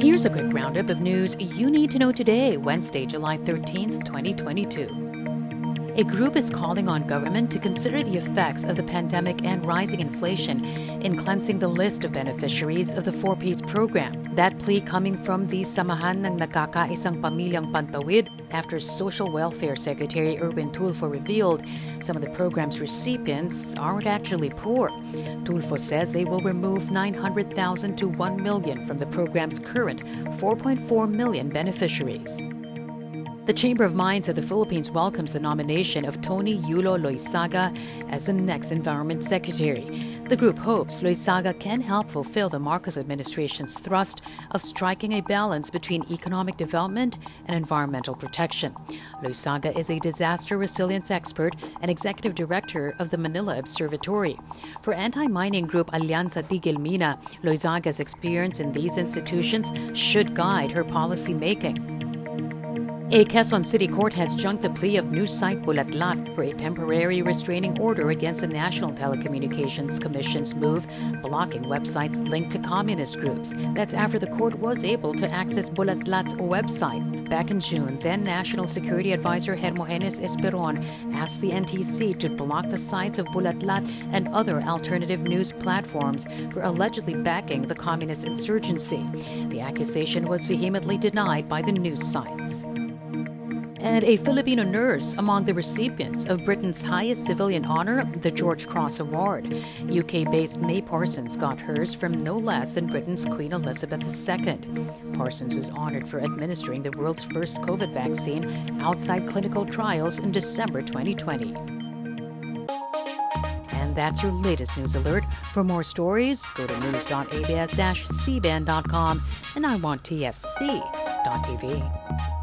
Here's a quick roundup of news you need to know today, Wednesday, July 13th, 2022. A group is calling on government to consider the effects of the pandemic and rising inflation in cleansing the list of beneficiaries of the 4Ps program. That plea coming from the Samahan ng Nagkakaisang Pamilyang Pantawid after Social Welfare Secretary Erwin Tulfo revealed some of the program's recipients aren't actually poor. Tulfo says they will remove 900,000 to 1 million from the program's current 4.4 million beneficiaries. The Chamber of Mines of the Philippines welcomes the nomination of Toni Yulo Loyzaga as the next Environment Secretary. The group hopes Loyzaga can help fulfill the Marcos administration's thrust of striking a balance between economic development and environmental protection. Loyzaga is a disaster resilience expert and executive director of the Manila Observatory. For anti-mining group Alyansa Tigil Mina, Loyzaga's experience in these institutions should guide her policy making. A Quezon City court has junked the plea of news site Bulatlat for a temporary restraining order against the National Telecommunications Commission's move blocking websites linked to communist groups. That's after the court was able to access Bulatlat's website. Back in June, then National Security Advisor Hermogenes Esperon asked the NTC to block the sites of Bulatlat and other alternative news platforms for allegedly backing the communist insurgency. The accusation was vehemently denied by the news sites and a Filipino nurse among the recipients of Britain's highest civilian honor, the George Cross Award. UK based May Parsons got hers from no less than Britain's Queen Elizabeth II. Parsons was honored for administering the world's first COVID vaccine outside clinical trials in December 2020. And that's your latest news alert. For more stories, go to news.abs-cbn.com and I want TFC.tv.